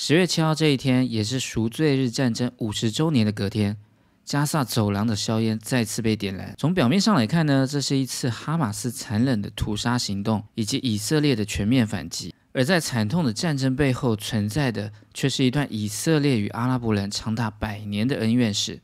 十月七号这一天，也是赎罪日战争五十周年的隔天，加萨走廊的硝烟再次被点燃。从表面上来看呢，这是一次哈马斯残忍的屠杀行动，以及以色列的全面反击。而在惨痛的战争背后存在的，却是一段以色列与阿拉伯人长达百年的恩怨史。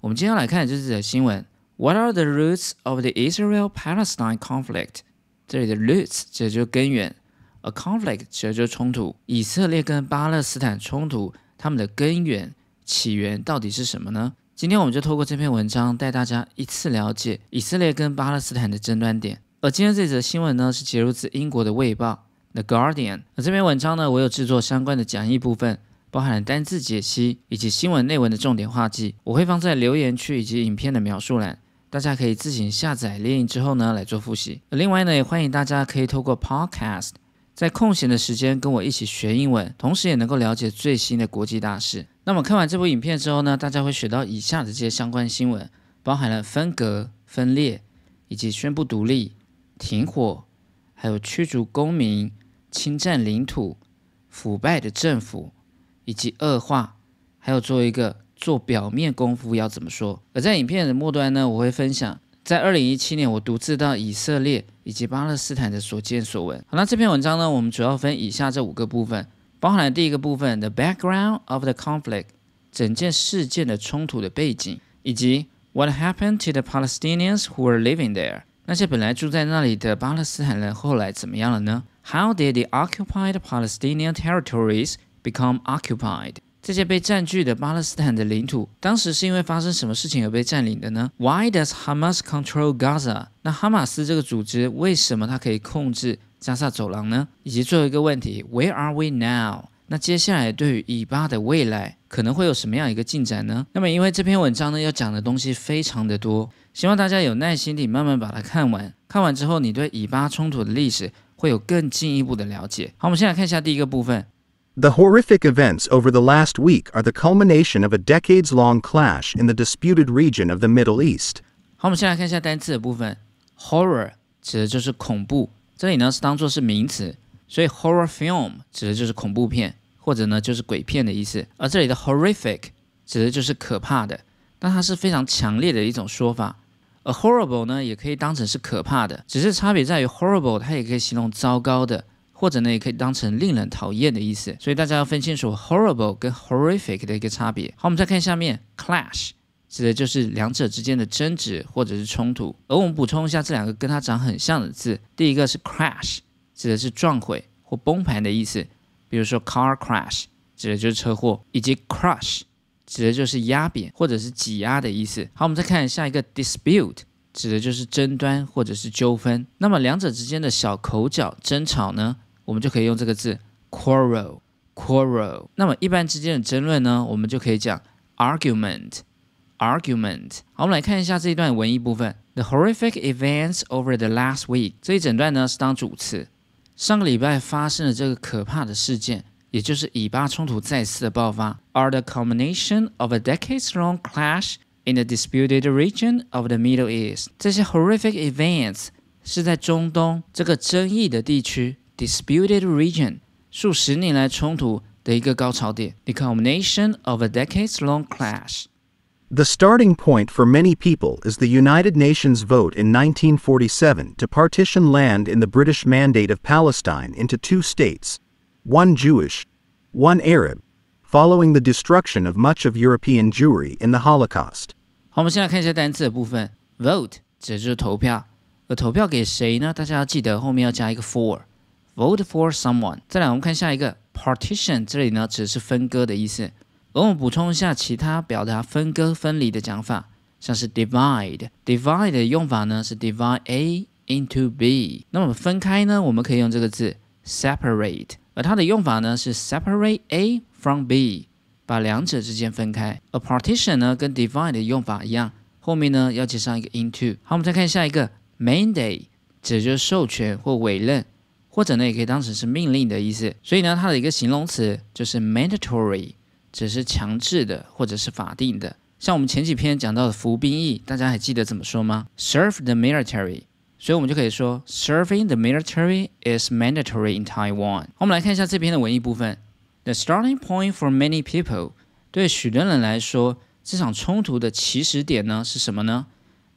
我们今天来看这则新闻：What are the roots of the Israel-Palestine conflict？这里的 roots 指的就根源。A conflict 指的就是冲突，以色列跟巴勒斯坦冲突，他们的根源起源到底是什么呢？今天我们就透过这篇文章带大家一次了解以色列跟巴勒斯坦的争端点。而今天这则新闻呢，是截录自英国的《卫报》The Guardian。而这篇文章呢，我有制作相关的讲义部分，包含了单字解析以及新闻内文的重点画记，我会放在留言区以及影片的描述栏，大家可以自行下载列印之后呢来做复习。另外呢，也欢迎大家可以透过 Podcast。在空闲的时间跟我一起学英文，同时也能够了解最新的国际大事。那么看完这部影片之后呢，大家会学到以下的这些相关新闻，包含了分隔、分裂，以及宣布独立、停火，还有驱逐公民、侵占领土、腐败的政府，以及恶化，还有做一个做表面功夫要怎么说。而在影片的末端呢，我会分享。在二零一七年，我独自到以色列以及巴勒斯坦的所见所闻。好，那这篇文章呢，我们主要分以下这五个部分，包含了第一个部分，the background of the conflict，整件事件的冲突的背景，以及 what happened to the Palestinians who were living there，那些本来住在那里的巴勒斯坦人后来怎么样了呢？How did the occupied Palestinian territories become occupied？这些被占据的巴勒斯坦的领土，当时是因为发生什么事情而被占领的呢？Why does Hamas control Gaza？那哈马斯这个组织为什么它可以控制加沙走廊呢？以及最后一个问题，Where are we now？那接下来对于以巴的未来可能会有什么样一个进展呢？那么因为这篇文章呢要讲的东西非常的多，希望大家有耐心地慢慢把它看完。看完之后，你对以巴冲突的历史会有更进一步的了解。好，我们先来看一下第一个部分。The horrific events over the last week are the culmination of a decades long clash in the disputed region of the Middle East. 好，我们先来看一下单词的部分。Horror 指的就是恐怖，这里呢是当做是名词，所以 horror film 指的就是恐怖片，或者呢就是鬼片的意思。而这里的 horrific 指的就是可怕的，但它是非常强烈的一种说法。而 horrible 呢也可以当成是可怕的，只是差别在于 horrible 它也可以形容糟糕的。 或者呢，也可以当成令人讨厌的意思，所以大家要分清楚 horrible 跟 horrific 的一个差别。好，我们再看下面 clash，指的就是两者之间的争执或者是冲突。而我们补充一下这两个跟它长很像的字，第一个是 crash，指的是撞毁或崩盘的意思，比如说 car crash，指的就是车祸，以及 crush，指的就是压扁或者是挤压的意思。好，我们再看下一个 dispute。指的就是争端或者是纠纷。那么两者之间的小口角争吵呢？我们就可以用这个字 quarrel，quarrel。那么一般之间的争论呢，我们就可以讲 argument，argument。好，我们来看一下这一段文艺部分。The horrific events over the last week，这一整段呢是当主词。上个礼拜发生的这个可怕的事件，也就是以巴冲突再次的爆发，are the culmination of a decades-long clash in the disputed region of the Middle East。这些 horrific events 是在中东这个争议的地区。disputed region 数十年来冲突的一个高潮点，the culmination of a decades-long clash. The starting point for many people is the United Nations vote in 1947 to partition land in the British Mandate of Palestine into two states, one Jewish, one Arab, following the destruction of much of European Jewry in the Holocaust. 好，我们先来看一下单词的部分。Vote 指的就是投票，而投票给谁呢？大家要记得后面要加一个 for。 Vote for someone。再来，我们看下一个 partition，这里呢只是分割的意思。而我们补充一下其他表达分割、分离的讲法，像是 divide。divide 的用法呢是 divide A into B。那么分开呢，我们可以用这个字 separate。而它的用法呢是 separate A from B，把两者之间分开。而 partition 呢跟 divide 的用法一样，后面呢要接上一个 into。好，我们再看下一个 mandate，指就是授权或委任。或者呢，也可以当成是命令的意思。所以呢，它的一个形容词就是 mandatory，只是强制的或者是法定的。像我们前几篇讲到的服兵役，大家还记得怎么说吗？Serve the military。所以我们就可以说，Serving the military is mandatory in Taiwan。我们来看一下这篇的文艺部分。The starting point for many people，对许多人来说，这场冲突的起始点呢是什么呢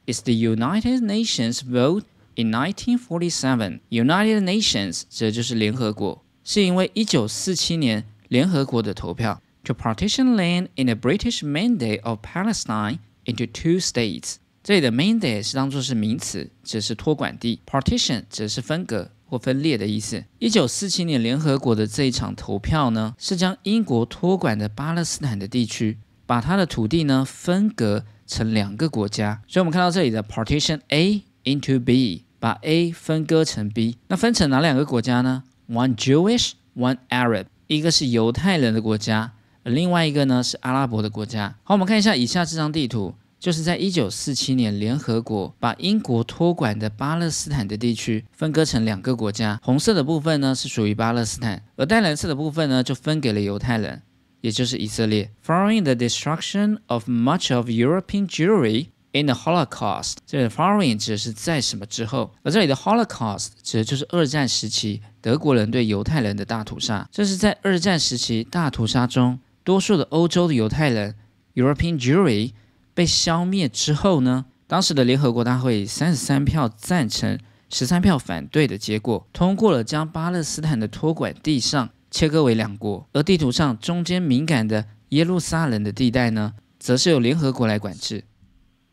？Is the United Nations vote in 1947. United Nations 这就是联合国，是因为1947年联合国的投票，to partition land in the British Mandate of Palestine into two states。这里的 mandate 是当做是名词，指是托管地；partition 指是分隔或分裂的意思。1947年联合国的这一场投票呢，是将英国托管的巴勒斯坦的地区，把它的土地呢分隔成两个国家。所以，我们看到这里的 partition A into B，把 A 分割成 B，那分成哪两个国家呢？One Jewish, one Arab。一个是犹太人的国家，而另外一个呢是阿拉伯的国家。好，我们看一下以下这张地图，就是在一九四七年，联合国把英国托管的巴勒斯坦的地区分割成两个国家。红色的部分呢是属于巴勒斯坦，而淡蓝色的部分呢就分给了犹太人，也就是以色列。Following the destruction of much of European Jewry in the Holocaust，这里的 following 指的是在什么之后，而这里的 Holocaust 指的就是二战时期。德国人对犹太人的大屠杀，这是在二战时期大屠杀中，多数的欧洲的犹太人 （European Jewry） 被消灭之后呢？当时的联合国大会三十三票赞成、十三票反对的结果，通过了将巴勒斯坦的托管地上切割为两国，而地图上中间敏感的耶路撒冷的地带呢，则是由联合国来管制。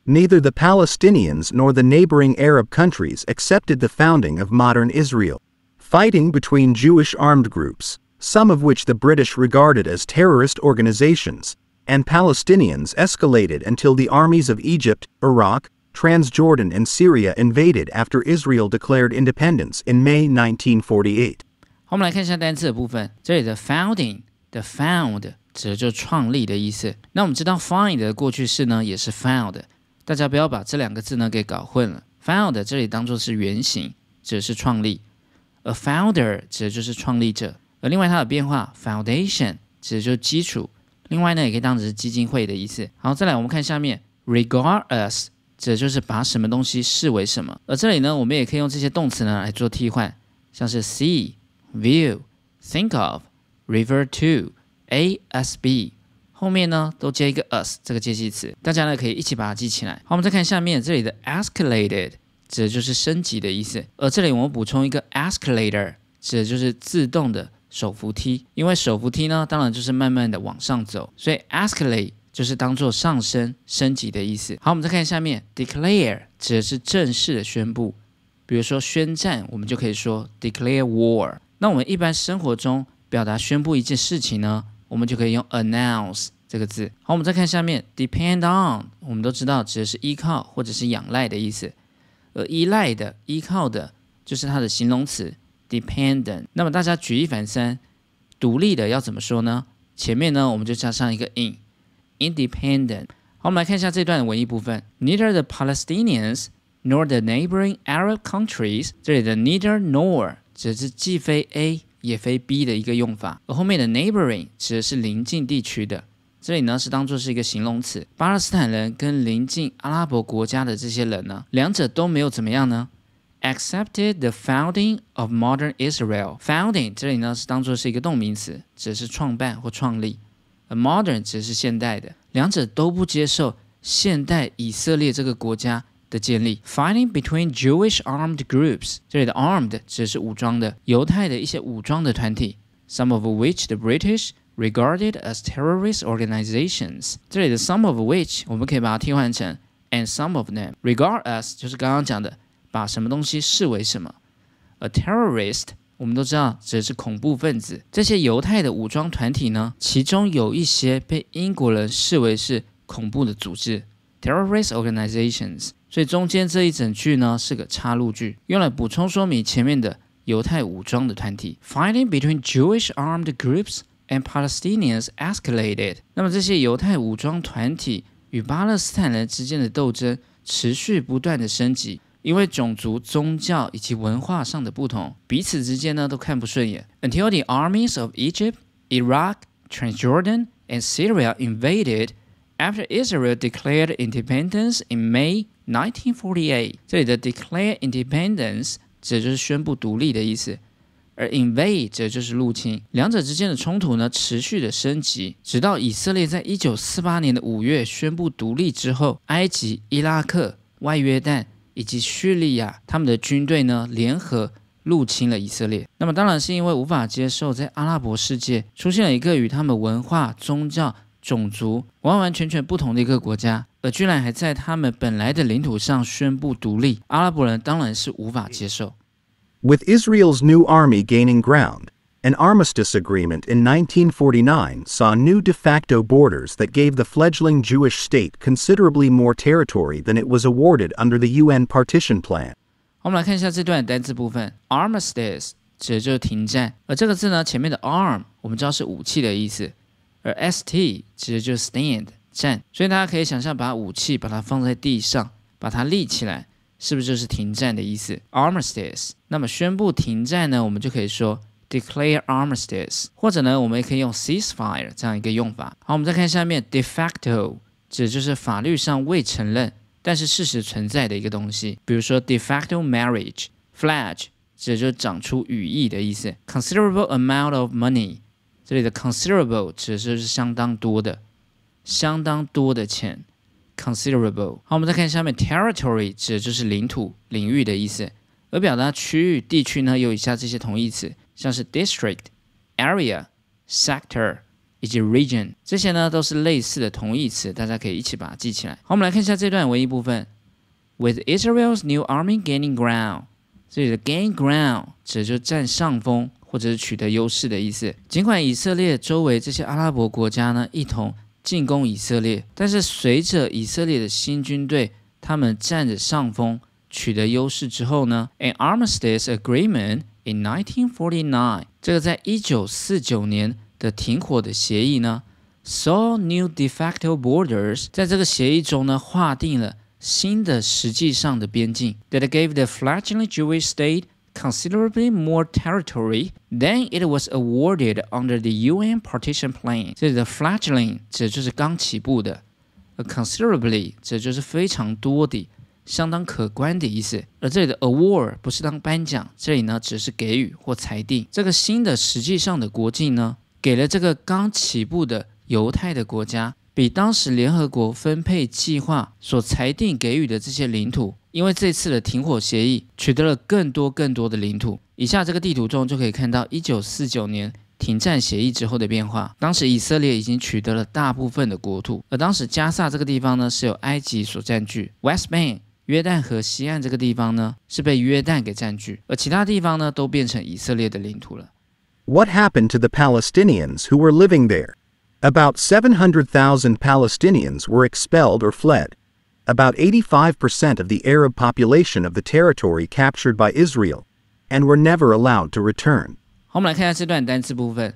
Neither the Palestinians nor the neighboring Arab countries accepted the founding of modern Israel. Fighting between Jewish armed groups, some of which the British regarded as terrorist organizations, and Palestinians escalated until the armies of Egypt, Iraq, Transjordan, and Syria invaded after Israel declared independence in May 1948. 我们来看一下单词的部分，这里的 founding 的 found 指的就是创立的意思。那我们知道 find 的过去式呢也是 found， 大家不要把这两个字呢给搞混了。found 这里当做是原型，指的是创立。A founder 指的就是创立者，而另外它的变化 foundation 指的就是基础，另外呢也可以当成是基金会的意思。好，再来我们看下面 regard as 指的就是把什么东西视为什么，而这里呢我们也可以用这些动词呢来做替换，像是 see、view、think of、refer to、a s b 后面呢都接一个 us 这个介系词，大家呢可以一起把它记起来。好，我们再看下面这里的 escalated。指的就是升级的意思，而这里我们补充一个 escalator，指的就是自动的手扶梯。因为手扶梯呢，当然就是慢慢的往上走，所以 escalate 就是当做上升、升级的意思。好，我们再看下面，declare 指的是正式的宣布，比如说宣战，我们就可以说 declare war。那我们一般生活中表达宣布一件事情呢，我们就可以用 announce 这个字。好，我们再看下面，depend on，我们都知道指的是依靠或者是仰赖的意思。而依赖的、依靠的，就是它的形容词 dependent。那么大家举一反三，独立的要怎么说呢？前面呢我们就加上一个 in，independent。好，我们来看一下这段的文艺部分。Neither the Palestinians nor the neighboring Arab countries，这里的 neither nor 指的是既非 A 也非 B 的一个用法，而后面的 neighboring 指的是邻近地区的。这里呢是当做是一个形容词，巴勒斯坦人跟邻近阿拉伯国家的这些人呢，两者都没有怎么样呢？Accepted the founding of modern Israel. Founding 这里呢是当做是一个动名词，指的是创办或创立。A modern 指的是现代的，两者都不接受现代以色列这个国家的建立。Fighting between Jewish armed groups，这里的 armed 指是武装的，犹太的一些武装的团体，some of which the British regarded as terrorist organizations。这里的 some of which 我们可以把它替换成 and some of them。regard as 就是刚刚讲的，把什么东西视为什么。A terrorist 我们都知道指的是恐怖分子。这些犹太的武装团体呢，其中有一些被英国人视为是恐怖的组织 （terrorist organizations）。 所以中间这一整句呢是个插入句，用来补充说明前面的犹太武装的团体。Fighting between Jewish armed groups and Palestinians escalated。那么这些犹太武装团体与巴勒斯坦人之间的斗争持续不断的升级，因为种族、宗教以及文化上的不同，彼此之间呢都看不顺眼。Until the armies of Egypt, Iraq, Transjordan, and Syria invaded After Israel declared independence in May 1948。这里的 declare independence 指就是宣布独立的意思。而 invade 则就是入侵。两者之间的冲突呢，持续的升级，直到以色列在一九四八年的五月宣布独立之后，埃及、伊拉克、外约旦以及叙利亚他们的军队呢，联合入侵了以色列。那么当然是因为无法接受在阿拉伯世界出现了一个与他们文化、宗教、种族完完全全不同的一个国家。而居然还在他们本来的领土上宣布独立，阿拉伯人当然是无法接受。With Israel's new army gaining ground, an armistice agreement in 1949 saw new de facto borders that gave the fledgling Jewish state considerably more territory than it was awarded under the UN partition plan. 我们来看一下这段单字部分，armistice 指的就是停战，而这个字呢，前面的 arm 我们知道是武器的意思， 而 st 指的就是 stand。站，所以大家可以想象，把武器把它放在地上，把它立起来，是不是就是停战的意思？Armistice。那么宣布停战呢，我们就可以说 declare armistice，或者呢，我们也可以用 ceasefire 这样一个用法。好，我们再看下面，de facto 指就是法律上未承认，但是事实存在的一个东西，比如说 de facto marriage。Flag 指就是长出羽翼的意思。Considerable amount of money，这里的 considerable 指的是相当多的。相当多的钱，considerable。好，我们再看下面，territory 指的就是领土、领域的意思，而表达区域、地区呢，有以下这些同义词，像是 district、area、sector 以及 region，这些呢都是类似的同义词，大家可以一起把它记起来。好，我们来看一下这段文艺部分，with Israel's new army gaining ground，这里的 gain ground 指就占上风或者是取得优势的意思。尽管以色列周围这些阿拉伯国家呢一同进攻以色列，但是随着以色列的新军队他们占着上风，取得优势之后呢，an armistice agreement in 1949，这个在一九四九年的停火的协议呢，saw new de facto borders，在这个协议中呢，划定了新的实际上的边境，that gave the fledgling Jewish state considerably more territory than it was awarded under the UN partition plan。这里的 fledgling 指就是刚起步的，considerably 指就是非常多的、相当可观的意思。而这里的 award 不是当颁奖，这里呢只是给予或裁定。这个新的实际上的国境呢，给了这个刚起步的犹太的国家，比当时联合国分配计划所裁定给予的这些领土。因为这次的停火协议取得了更多更多的领土。以下这个地图中就可以看到一九四九年停战协议之后的变化。当时以色列已经取得了大部分的国土，而当时加萨这个地方呢是由埃及所占据，West Bank 约旦河西岸这个地方呢是被约旦给占据，而其他地方呢都变成以色列的领土了。What happened to the Palestinians who were living there? About 700,000 Palestinians were expelled or fled. About 85% of the Arab population of the territory captured by Israel, and were never allowed to return. 好，我们来看一下这段单词部分。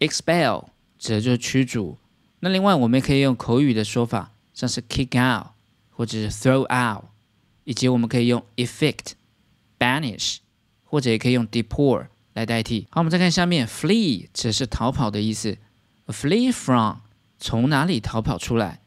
expel 指的就是驱逐。那另外我们也可以用口语的说法，像是 kick out 或者是 throw out，以及我们可以用 evict、banish，或者也可以用 deport 来代替。好，我们再看下面，flee 指的是逃跑的意思 ，flee from 从哪里逃跑出来，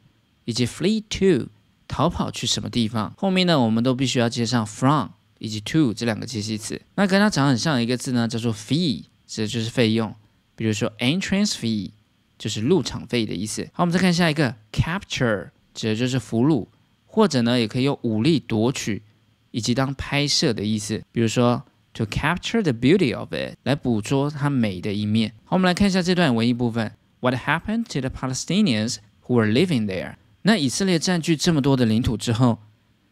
以及 flee to 逃跑去什么地方？后面呢，我们都必须要接上 from 以及 to 这两个介系词。那跟它长很像的一个字呢，叫做 fee，指的就是费用。比如说 entrance fee 就是入场费的意思。好，我们再看下一个 capture，指的就是俘虏，或者呢，也可以用武力夺取以及当拍摄的意思。比如说 to capture the beauty of it，来捕捉它美的一面。好，我们来看一下这段文艺部分。What happened to the Palestinians who were living there？那以色列占据这么多的领土之后，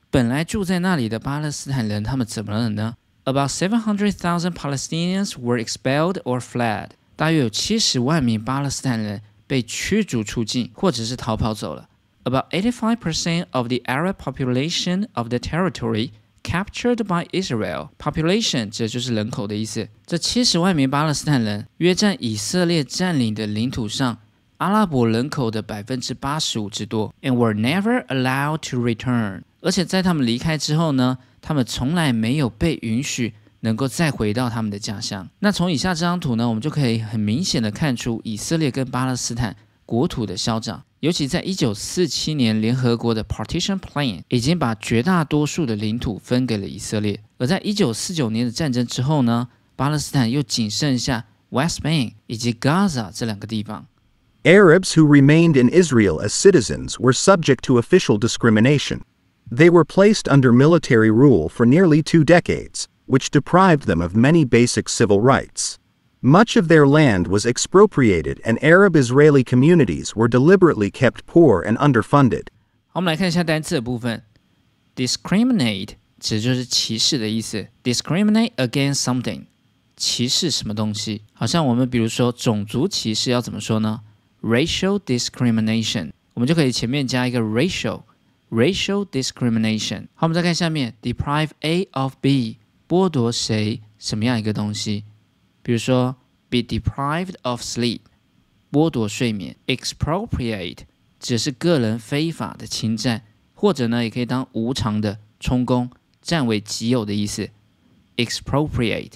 本来住在那里的巴勒斯坦人他们怎么了呢？About seven hundred thousand Palestinians were expelled or fled。大约有七十万名巴勒斯坦人被驱逐出境，或者是逃跑走了。About eighty-five percent of the Arab population of the territory captured by Israel。Population 这就是人口的意思。这七十万名巴勒斯坦人约占以色列占领的领土上。阿拉伯人口的百分之八十五之多，and were never allowed to return。而且在他们离开之后呢，他们从来没有被允许能够再回到他们的家乡。那从以下这张图呢，我们就可以很明显的看出以色列跟巴勒斯坦国土的消长。尤其在一九四七年联合国的 Partition Plan 已经把绝大多数的领土分给了以色列，而在一九四九年的战争之后呢？ 巴勒斯坦又仅剩下 West Bank 以及 Gaza 这两个地方。Arabs who remained in Israel as citizens were subject to official discrimination. They were placed under military rule for nearly two decades, which deprived them of many basic civil rights. Much of their land was expropriated, and Arab Israeli communities were deliberately kept poor and underfunded. 好，我们来看一下单词的部分。discriminate 指就是歧视的意思。discriminate against something，歧视什么东西？好像我们比如说种族歧视要怎么说呢？racial discrimination，我们就可以前面加一个 racial，racial discrimination。好，我们再看下面，deprive A of B，剥夺谁什么样一个东西？ 比如说，be deprived of sleep，剥夺睡眠；expropriate 只是个人非法的侵占。或者呢，也可以当无偿的充公、占为己有的意思，expropriate。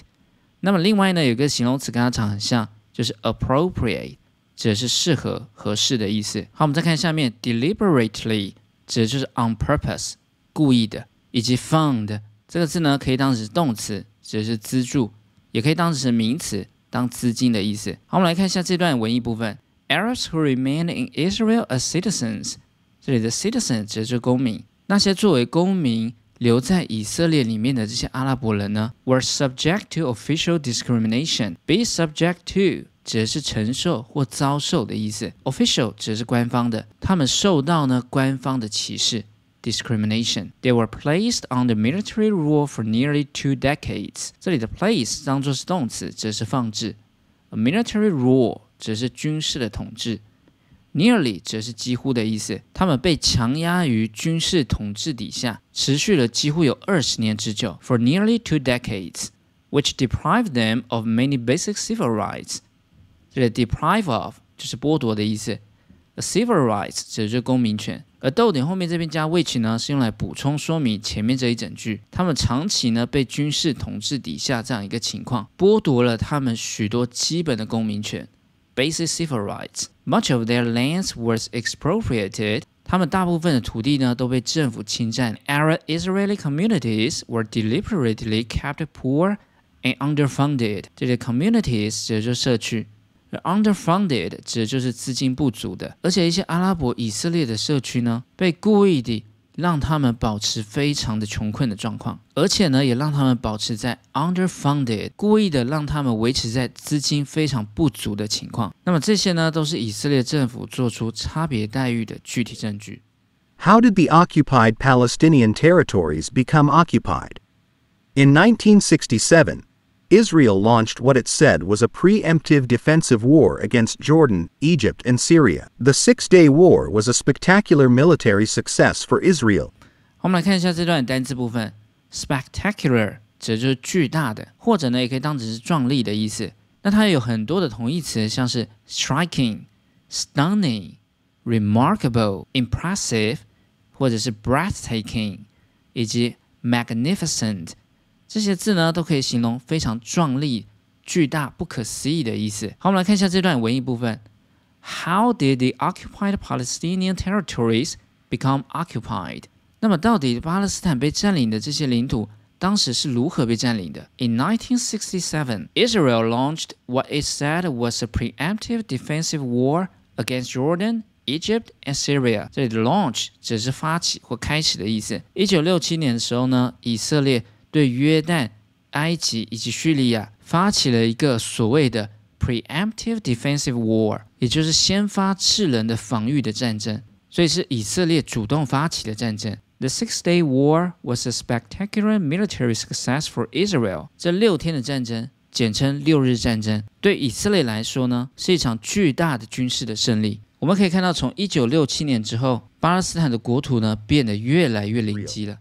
那么另外呢，有个形容词跟它长很像，就是 appropriate，指的是适合、合适的意思。好，我们再看下面，deliberately 指的就是 on purpose，故意的，以及 fund 这个字呢，可以当成动词，指的是资助，也可以当成名词，当资金的意思。好，我们来看一下这段文艺部分，Arabs who remain in Israel as citizens。这里的 citizen 指的是公民，那些作为公民留在以色列里面的这些阿拉伯人呢，were subject to official discrimination。be subject to 指的是承受或遭受的意思，official 指的是官方的，他们受到呢官方的歧视 discrimination。They were placed under military rule for nearly two decades。这里的 place 当做是动词，指的是放置，a military rule 指的是军事的统治。Nearly 则是几乎的意思，他们被强压于军事统治底下，持续了几乎有二十年之久，for nearly two decades，which deprived them of many basic civil rights。这里 deprive of 就是剥夺的意思，a civil rights 指的是公民权，而逗点后面这边加 which 呢，是用来补充说明前面这一整句，他们长期呢被军事统治底下这样一个情况，剥夺了他们许多基本的公民权。basic civil rights. Much of their lands was expropriated. 他们大部分的土地呢都被政府侵占。Arab Israeli communities were deliberately kept poor and underfunded. 这里 communities 指的就是社区，而 underfunded 指的就是资金不足的。而且一些阿拉伯以色列的社区呢，被故意地让他们保持非常的穷困的状况，而且呢，也让他们保持在 underfunded，故意的让他们维持在资金非常不足的情况。那么这些呢，都是以色列政府做出差别待遇的具体证据。How did the occupied Palestinian territories become occupied? In 1967, Israel launched what it said was a preemptive defensive war against Jordan, Egypt, and Syria. The Six Day War was a spectacular military success for Israel. 我们来看一下这段单词部分，spectacular 指就是巨大的，或者呢也可以当成是壮丽的意思。那它有很多的同义词，像是 striking、stunning、remarkable、impressive，或者是 breathtaking，以及 magnificent。 这些字呢，都可以形容非常壮丽、巨大、不可思议的意思。好，我们来看一下这段文艺部分。How did the occupied Palestinian territories become occupied？那么，到底巴勒斯坦被占领的这些领土，当时是如何被占领的？In 1967, Israel launched what it said was a preemptive defensive war against Jordan. Egypt and Syria，这里的 launch 只是发起或开始的意思。一九六七年的时候呢，以色列对约旦、埃及以及叙利亚发起了一个所谓的 preemptive defensive war，也就是先发制人的防御的战争，所以是以色列主动发起的战争。The Six-Day War was a spectacular military success for Israel。这六天的战争，简称六日战争，对以色列来说呢，是一场巨大的军事的胜利。我们可以看到，从一九六七年之后，巴勒斯坦的国土呢，变得越来越临机了。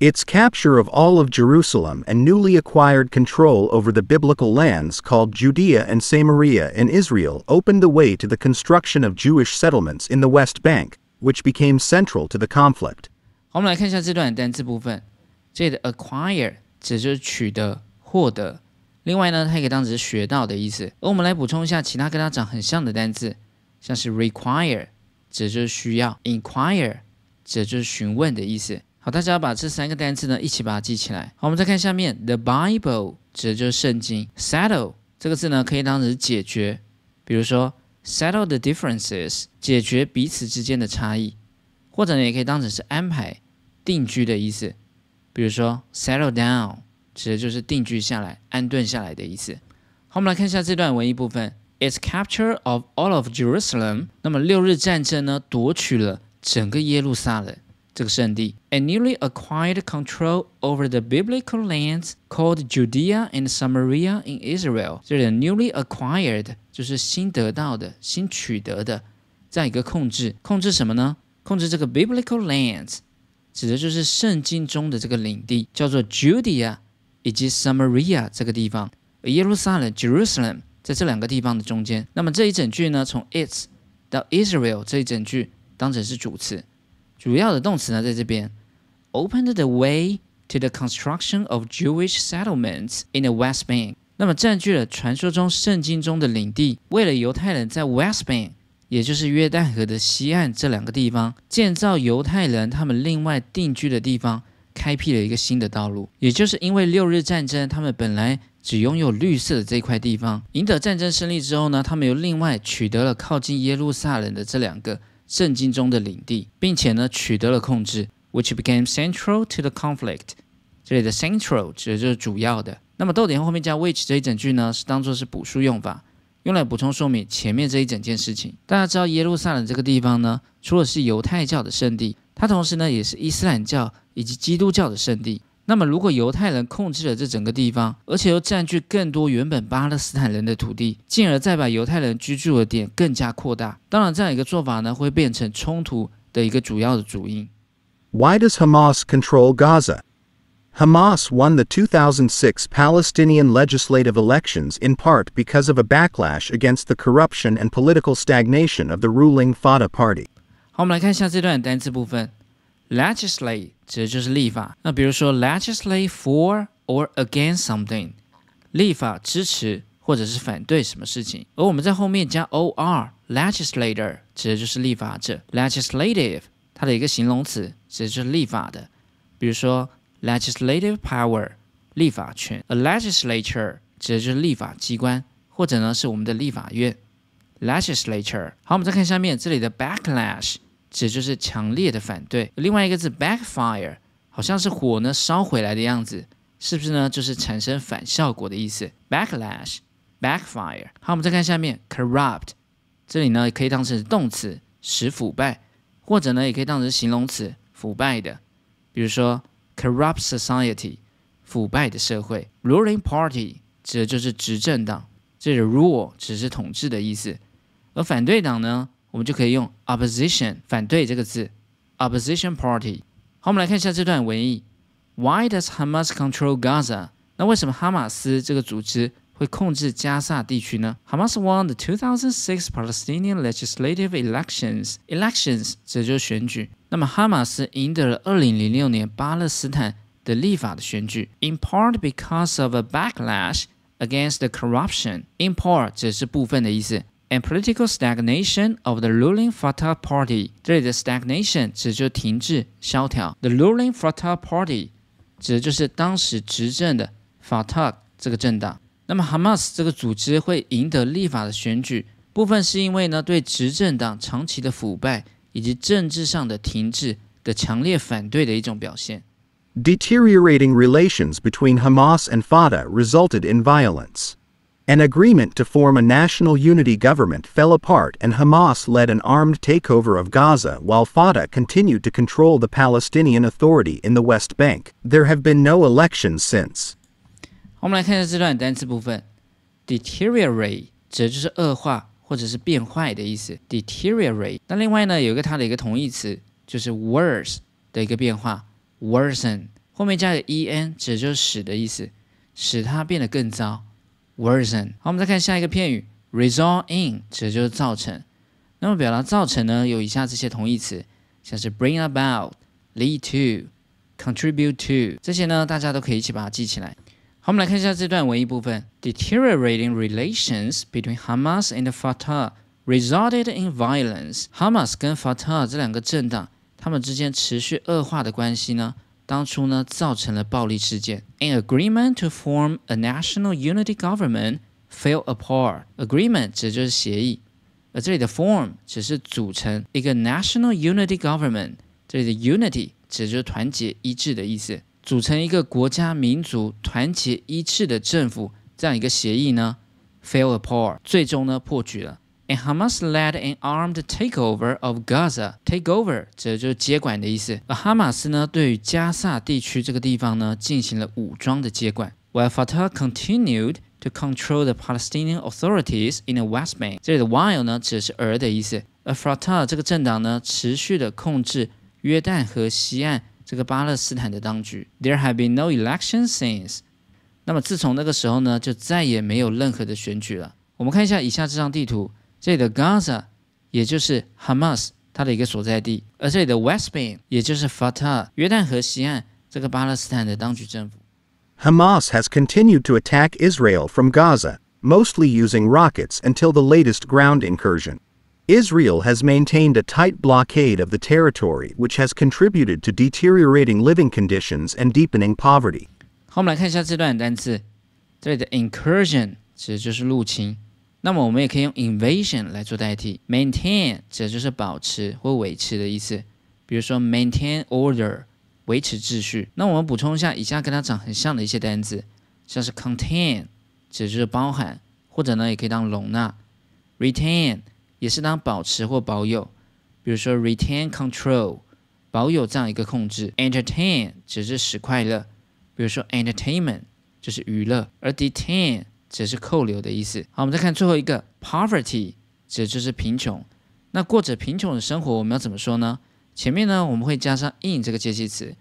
Its capture of all of Jerusalem and newly acquired control over the biblical lands called Judea and Samaria in Israel opened the way to the construction of Jewish settlements in the West Bank, which became central to the conflict. 我们来看一下这段单词部分，这里的 acquire 指就是取得、获得。另外呢，它也可以当成是学到的意思。而我们来补充一下其他跟它长很像的单词，像是 require 指就是需要，inquire 指就是询问的意思。 好，大家把这三个单词呢一起把它记起来。好，我们再看下面，The Bible 指的就是圣经。settle 这个字呢，可以当成解决，比如说 settle the differences，解决彼此之间的差异，或者呢，也可以当成是安排、定居的意思。比如说 settle down，指的就是定居下来、安顿下来的意思。好，我们来看一下这段文艺部分。Its capture of all of Jerusalem，那么六日战争呢，夺取了整个耶路撒冷这个圣地，a newly acquired control over the biblical lands called Judea and Samaria in Israel。这里 newly acquired 就是新得到的、新取得的，这样一个控制，控制什么呢？控制这个 biblical lands，指的就是圣经中的这个领地，叫做 Judea 以及 Samaria 这个地方，耶路撒冷 Jerusalem。在这两个地方的中间，那么这一整句呢，从 its 到 Israel 这一整句当成是主词，主要的动词呢在这边，opened the way to the construction of Jewish settlements in the West Bank。那么占据了传说中圣经中的领地，为了犹太人在 West Bank，也就是约旦河的西岸这两个地方建造犹太人他们另外定居的地方，开辟了一个新的道路。也就是因为六日战争，他们本来。只拥有绿色的这块地方。赢得战争胜利之后呢，他们又另外取得了靠近耶路撒冷的这两个圣经中的领地，并且呢取得了控制，which became central to the conflict。这里的 central 指的就是主要的。那么逗点后面加 which 这一整句呢，是当做是补数用法，用来补充说明前面这一整件事情。大家知道耶路撒冷这个地方呢，除了是犹太教的圣地，它同时呢也是伊斯兰教以及基督教的圣地。那么，如果犹太人控制了这整个地方，而且又占据更多原本巴勒斯坦人的土地，进而再把犹太人居住的点更加扩大，当然，这样一个做法呢，会变成冲突的一个主要的主因。Why does Hamas control Gaza? Hamas won the 2006 Palestinian legislative elections in part because of a backlash against the corruption and political stagnation of the ruling Fatah party. 好，我们来看一下这段单词部分。 Legislate 指的就是立法。那比如说 legislate for or against something，立法支持或者是反对什么事情。而我们在后面加 or，legislator 指的就是立法者。legislative 它的一个形容词指的就是立法的。比如说 legislative power 立法权，a legislature 指的就是立法机关，或者呢是我们的立法院。legislature。好，我们再看下面这里的 backlash。指就是强烈的反对。另外一个字 backfire，好像是火呢烧回来的样子，是不是呢？就是产生反效果的意思。backlash，backfire。好，我们再看下面 corrupt，这里呢可以当成动词，使腐败，或者呢也可以当成形容词，腐败的。比如说 corrupt society，腐败的社会。ruling party 指的就是执政党，这里 rule 只是统治的意思，而反对党呢？我们就可以用 opposition 反对这个字，opposition party。好，我们来看一下这段文意。Why does Hamas control Gaza？那为什么哈马斯这个组织会控制加萨地区呢？Hamas won the 2006 Palestinian legislative elections. Elections 这就是选举。那么哈马斯赢得了2006年巴勒斯坦的立法的选举，in part because of a backlash against the corruption. In part 只是部分的意思。and political stagnation of the ruling Fatah Party。这里的 stagnation 指就停滞、萧条。The ruling Fatah Party 指的就是当时执政的 Fatah 这个政党。那么 Hamas 这个组织会赢得立法的选举，部分是因为呢对执政党长期的腐败以及政治上的停滞的强烈反对的一种表现。Deteriorating relations between Hamas and Fatah resulted in violence. An agreement to form a national unity government fell apart and Hamas led an armed takeover of Gaza while Fatah continued to control the Palestinian Authority in the West Bank. There have been no elections since. 我们来看一下这段单词部分，deteriorate 指的就是恶化或者是变坏的意思。deteriorate。那另外呢，有一个它的一个同义词，就是 worse 的一个变化，worsen 后面加个 en，指的就是使的意思，使它变得更糟。 Worsen。好，我们再看下一个片语，result in，指的就是造成。那么表达造成呢，有以下这些同义词，像是 bring about、lead to、contribute to，这些呢，大家都可以一起把它记起来。好，我们来看一下这段文艺部分，deteriorating relations between Hamas and Fatah resulted in violence。Hamas 跟 Fatah 这两个政党，他们之间持续恶化的关系呢，当初呢造成了暴力事件。An agreement to form a national unity government fell apart. Agreement 指的就是协议，而这里的 form 只是组成一个 national unity government。这里的 unity 指的就是团结一致的意思，组成一个国家民族团结一致的政府，这样一个协议呢 fell apart，最终呢破局了。And Hamas led an armed takeover of Gaza. Takeover 这就是接管的意思。而哈马斯呢，对于加萨地区这个地方呢，进行了武装的接管。While Fatah continued to control the Palestinian authorities in the West Bank，这里的 while 呢，指的是而的意思。而 Fatah 这个政党呢，持续的控制约旦河西岸这个巴勒斯坦的当局。There have been no elections since。那么自从那个时候呢，就再也没有任何的选举了。我们看一下以下这张地图。这里的 Gaza 也就是 Hamas 它的一个所在地，而这里的 West Bank 也就是 Fatah 约旦河西岸这个巴勒斯坦的当局政府。Hamas has continued to attack Israel from Gaza, mostly using rockets until the latest ground incursion. Israel has maintained a tight blockade of the territory, which has contributed to deteriorating living conditions and deepening poverty. 好，我们来看一下这段单词，这里的 incursion 指的就是入侵。 那么我们也可以用 invasion 来做代替，maintain 指的就是保持或维持的意思，比如说 maintain order 维持秩序。那我们补充一下以下跟它长很像的一些单词，像是 contain 指的就是包含，或者呢也可以当容纳。；retain 也是当保持或保有，比如说 retain control 保有这样一个控制。；entertain 指的是使快乐，比如说 entertainment 就是娱乐，而 detain。只是扣留的意思。好，我们再看最后一个，poverty 指的就是贫穷。那过着贫穷的生活，我们要怎么说呢？前面呢，我们会加上 in 这个介系词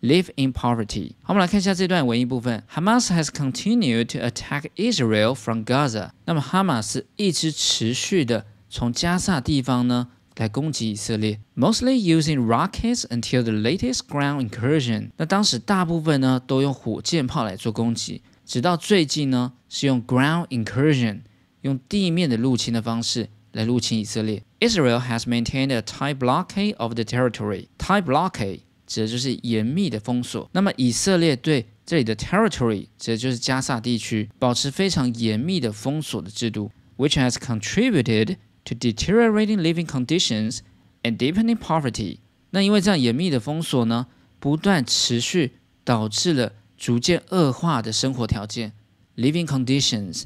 ，live in poverty。好，我们来看一下这段文艺部分。Hamas has continued to attack Israel from Gaza。那么哈马斯一直持续的从加萨地方呢来攻击以色列，mostly using rockets until the latest ground incursion。那当时大部分呢都用火箭炮来做攻击。直到最近呢，是用 ground incursion，用地面的入侵的方式来入侵以色列。Israel has maintained a tight blockade of the territory. Tight blockade 指的就是严密的封锁。那么以色列对这里的 territory 指的就是加萨地区，保持非常严密的封锁的制度，which has contributed to deteriorating living conditions and deepening poverty。那因为这样严密的封锁呢，不断持续导致了。逐渐恶化的生活条件 （living conditions）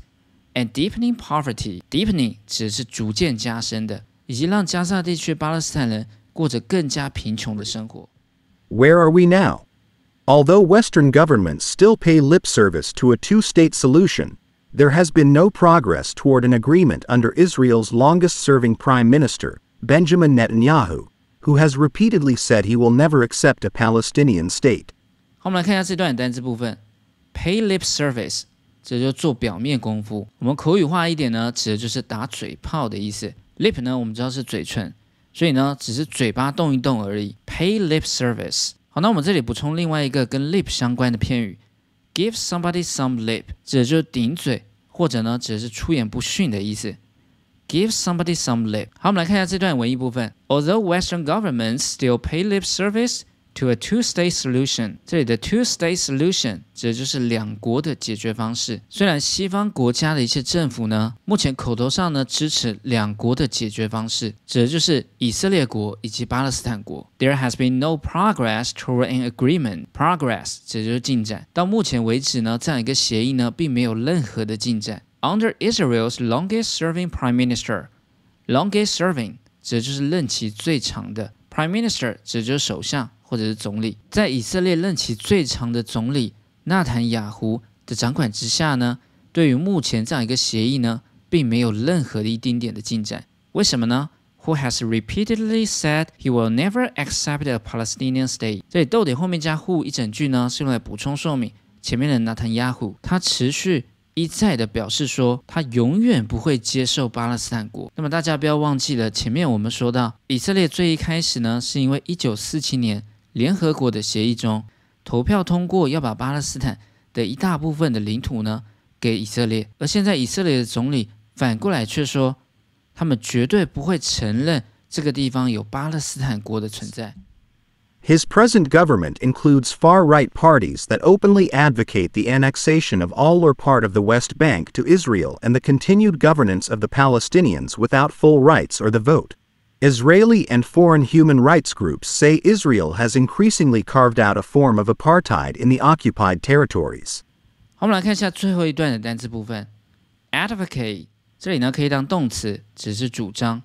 and deepening poverty。deepening 指的是逐渐加深的，以及让加沙地区巴勒斯坦人过着更加贫穷的生活。Where are we now? Although Western governments still pay lip service to a two state solution, there has been no progress toward an agreement under Israel's longest serving Prime Minister, Benjamin Netanyahu, who has repeatedly said he will never accept a Palestinian state. 好，我们来看一下这段单词部分，pay lip service，这就做表面功夫。我们口语化一点呢，指的就是打嘴炮的意思。lip 呢，我们知道是嘴唇，所以呢，只是嘴巴动一动而已。pay lip service。好，那我们这里补充另外一个跟 lip 相关的片语，give somebody some lip，指的就是顶嘴，或者呢，指的是出言不逊的意思。give somebody some lip。好，我们来看一下这段文艺部分。Although Western governments still pay lip service。To a two-state solution，这里的 two-state solution 指的就是两国的解决方式。虽然西方国家的一些政府呢，目前口头上呢支持两国的解决方式，指的就是以色列国以及巴勒斯坦国。There has been no progress toward an agreement. Progress 指的就是进展。到目前为止呢，这样一个协议呢，并没有任何的进展。Under Israel's longest-serving prime minister，longest-serving 指的就是任期最长的 prime minister 指的就是首相。或者是总理，在以色列任期最长的总理纳坦雅胡的掌管之下呢，对于目前这样一个协议呢，并没有任何的一丁点的进展。为什么呢？Who has repeatedly said he will never accept a Palestinian state？这里逗点后面加 who 一整句呢，是用来补充说明前面的纳坦雅胡，他持续一再的表示说，他永远不会接受巴勒斯坦国。那么大家不要忘记了，前面我们说到，以色列最一开始呢，是因为一九四七年。联合国的协议中，投票通过要把巴勒斯坦的一大部分的领土呢给以色列，而现在以色列的总理反过来却说，他们绝对不会承认这个地方有巴勒斯坦国的存在。 His present government includes far right parties that openly advocate the annexation of all or part of the West Bank to Israel and the continued governance of the Palestinians without full rights or the vote. Israeli and foreign human rights groups say Israel has increasingly carved out a form of apartheid in the occupied territories. 好，我们来看一下最后一段的单词部分。Advocate 这里呢可以当动词，指是主张；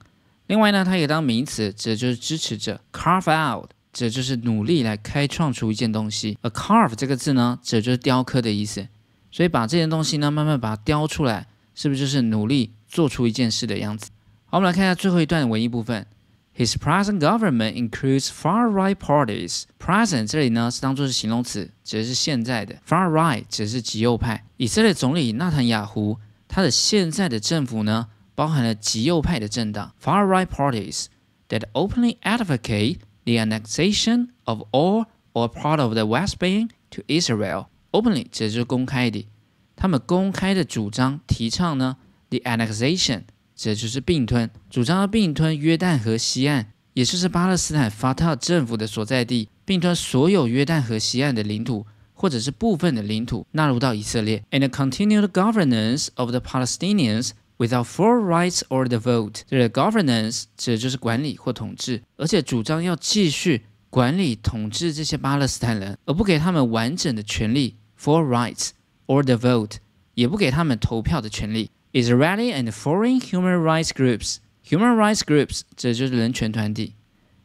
另外呢，它也当名词，指的就是支持者。Carve out 指就是努力来开创出一件东西。A carve 这个字呢，指就是雕刻的意思。所以把这件东西呢，慢慢把它雕出来，是不是就是努力做出一件事的样子？ 好，我们来看一下最后一段的文艺部分。His present government includes far-right parties. Present 这里呢是当做是形容词，指的是现在的。Far-right 指的是极右派。以色列总理纳坦雅胡他的现在的政府呢，包含了极右派的政党 far-right parties that openly advocate the annexation of all or part of the West Bank to Israel. Openly 指的就是公开的，他们公开的主张提倡呢，the annexation 指的就是并吞，主张要并吞约旦河西岸，也就是巴勒斯坦法塔政府的所在地，并吞所有约旦河西岸的领土。或者是部分的领土纳入到以色列，and continued governance of the Palestinians without full rights or the vote。这个 governance 指的就是管理或统治，而且主张要继续管理统治这些巴勒斯坦人，而不给他们完整的权利 full rights or the vote，也不给他们投票的权利。Israeli and foreign human rights groups。Human rights groups 指的就是人权团体。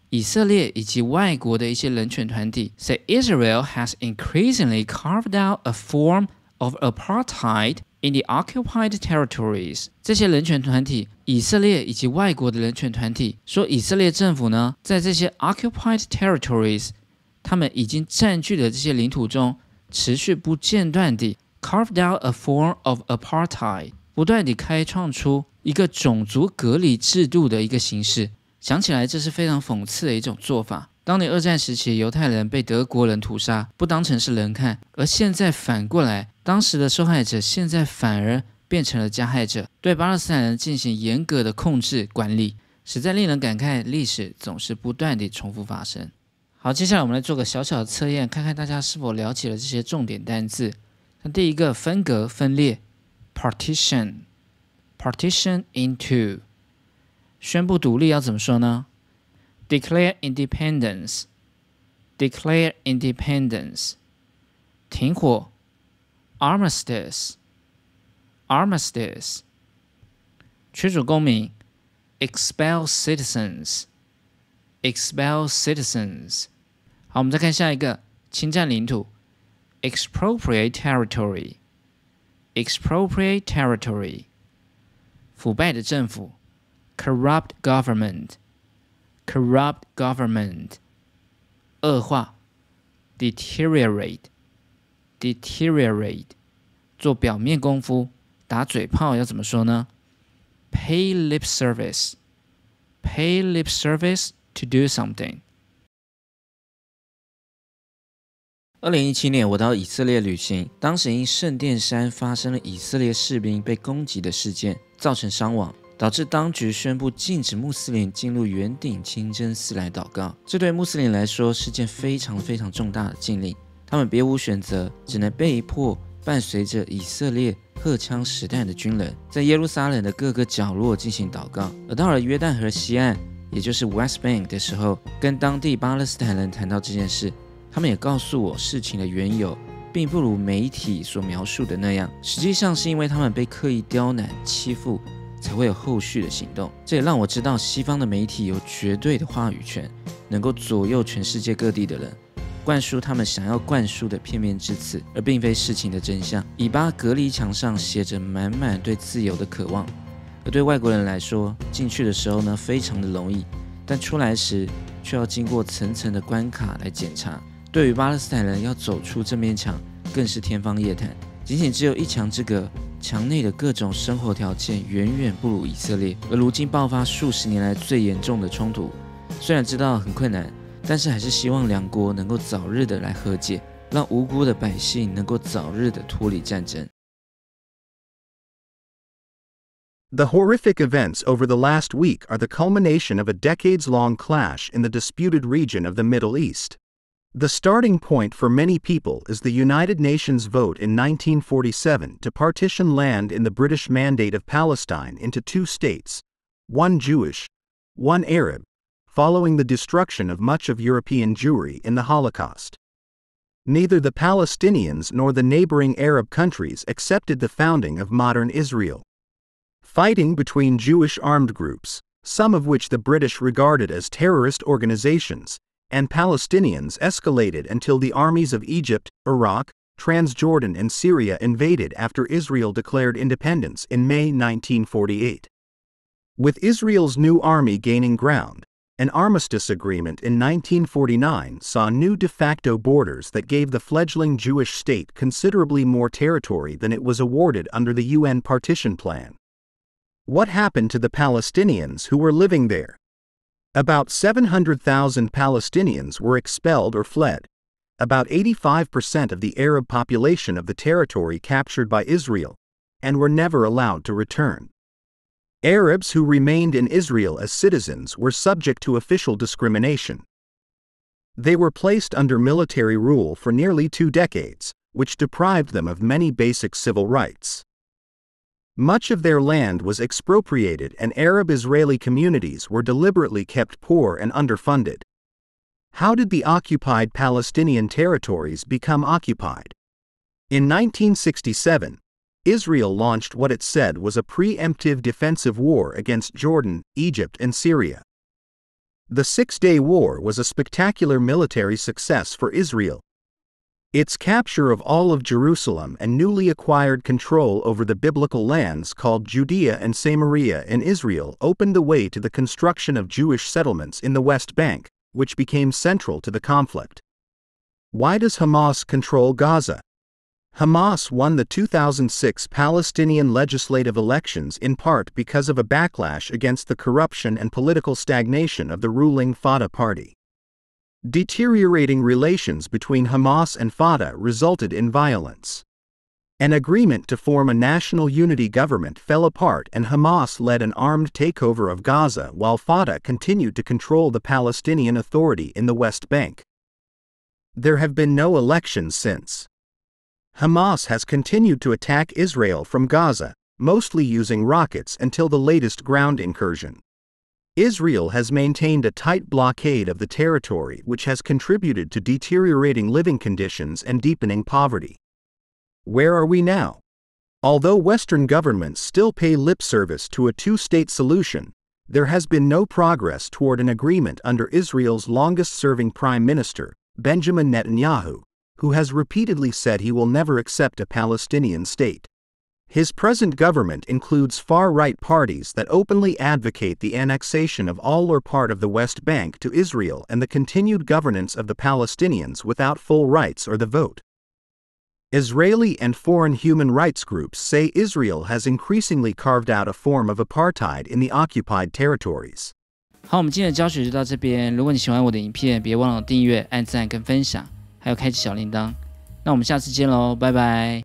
以色列以及外国的一些人权团体 say Israel has increasingly carved out a form of apartheid in the occupied territories。这些人权团体，以色列以及外国的人权团体说，以色列政府呢，在这些 occupied territories，他们已经占据的这些领土中，持续不间断地 carved out a form of apartheid， 不断地开创出一个种族隔离制度的一个形式。想起来，这是非常讽刺的一种做法。当年二战时期，犹太人被德国人屠杀，不当成是人看；而现在反过来，当时的受害者现在反而变成了加害者，对巴勒斯坦人进行严格的控制管理，实在令人感慨。历史总是不断地重复发生。好，接下来我们来做个小小的测验，看看大家是否了解了这些重点单字。那第一个，分隔、分裂 ，partition，partition into。宣布独立要怎么说呢？Declare independence. Declare independence. 停火，armistice. Armistice. 驱逐公民，expel citizens. Expel citizens. 好，我们再看下一个，侵占领土，expropriate territory. Expropriate territory. 腐败的政府。corrupt government, corrupt government，恶化，deteriorate, deteriorate，做表面功夫，打嘴炮要怎么说呢？Pay lip service, pay lip service to do something。 二零一七年，我到以色列旅行，当时因圣殿山发生了以色列士兵被攻击的事件，造成伤亡。导致当局宣布禁止穆斯林进入圆顶清真寺来祷告，这对穆斯林来说是件非常非常重大的禁令。他们别无选择，只能被迫伴随着以色列荷枪实弹的军人，在耶路撒冷的各个角落进行祷告。而到了约旦河西岸，也就是 West Bank 的时候，跟当地巴勒斯坦人谈到这件事，他们也告诉我事情的缘由，并不如媒体所描述的那样。实际上是因为他们被刻意刁难、欺负。才会有后续的行动。这也让我知道，西方的媒体有绝对的话语权，能够左右全世界各地的人，灌输他们想要灌输的片面之词，而并非事情的真相。以巴隔离墙上写着满满对自由的渴望，而对外国人来说，进去的时候呢，非常的容易，但出来时却要经过层层的关卡来检查。对于巴勒斯坦人要走出这面墙，更是天方夜谭。仅仅只有一墙之隔。墙内的各种生活条件远远不如以色列，而如今爆发数十年来最严重的冲突，虽然知道很困难，但是还是希望两国能够早日的来和解，让无辜的百姓能够早日的脱离战争。The horrific events over the last week are the culmination of a decades long clash in the disputed region of the Middle East. The starting point for many people is the United Nations vote in 1947 to partition land in the British Mandate of Palestine into two states, one Jewish, one Arab, following the destruction of much of European Jewry in the Holocaust. Neither the Palestinians nor the neighboring Arab countries accepted the founding of modern Israel. Fighting between Jewish armed groups, some of which the British regarded as terrorist organizations, and Palestinians escalated until the armies of Egypt, Iraq, Transjordan, and Syria invaded after Israel declared independence in May 1948. With Israel's new army gaining ground, an armistice agreement in 1949 saw new de facto borders that gave the fledgling Jewish state considerably more territory than it was awarded under the UN partition plan. What happened to the Palestinians who were living there? About 700,000 Palestinians were expelled or fled. About 85% of the Arab population of the territory captured by Israel, and were never allowed to return. Arabs who remained in Israel as citizens were subject to official discrimination. They were placed under military rule for nearly two decades, which deprived them of many basic civil rights. Much of their land was expropriated and Arab Israeli communities were deliberately kept poor and underfunded. How did the occupied Palestinian territories become occupied? In 1967, Israel launched what it said was a preemptive defensive war against Jordan, Egypt, and Syria. The Six Day War was a spectacular military success for Israel, its capture of all of Jerusalem and newly acquired control over the biblical lands called Judea and Samaria in Israel opened the way to the construction of Jewish settlements in the West Bank, which became central to the conflict. Why does Hamas control Gaza? Hamas won the 2006 Palestinian legislative elections in part because of a backlash against the corruption and political stagnation of the ruling Fatah party. Deteriorating relations between Hamas and Fatah resulted in violence. An agreement to form a national unity government fell apart and Hamas led an armed takeover of Gaza while Fatah continued to control the Palestinian Authority in the West Bank. There have been no elections since. Hamas has continued to attack Israel from Gaza, mostly using rockets until the latest ground incursion. Israel has maintained a tight blockade of the territory which has contributed to deteriorating living conditions and deepening poverty. Where are we now? Although Western governments still pay lip service to a two state solution, there has been no progress toward an agreement under Israel's longest serving Prime Minister, Benjamin Netanyahu, who has repeatedly said he will never accept a Palestinian state. His present government includes far right parties that openly advocate the annexation of all or part of the West Bank to Israel and the continued governance of the Palestinians without full rights or the vote. Israeli and foreign human rights groups say Israel has increasingly carved out a form of apartheid in the occupied territories. 好，我们今天的教学就到这边。如果你喜欢我的影片，别忘了订阅、按赞跟分享，还有开启小铃铛。那我们下次见喽，拜拜。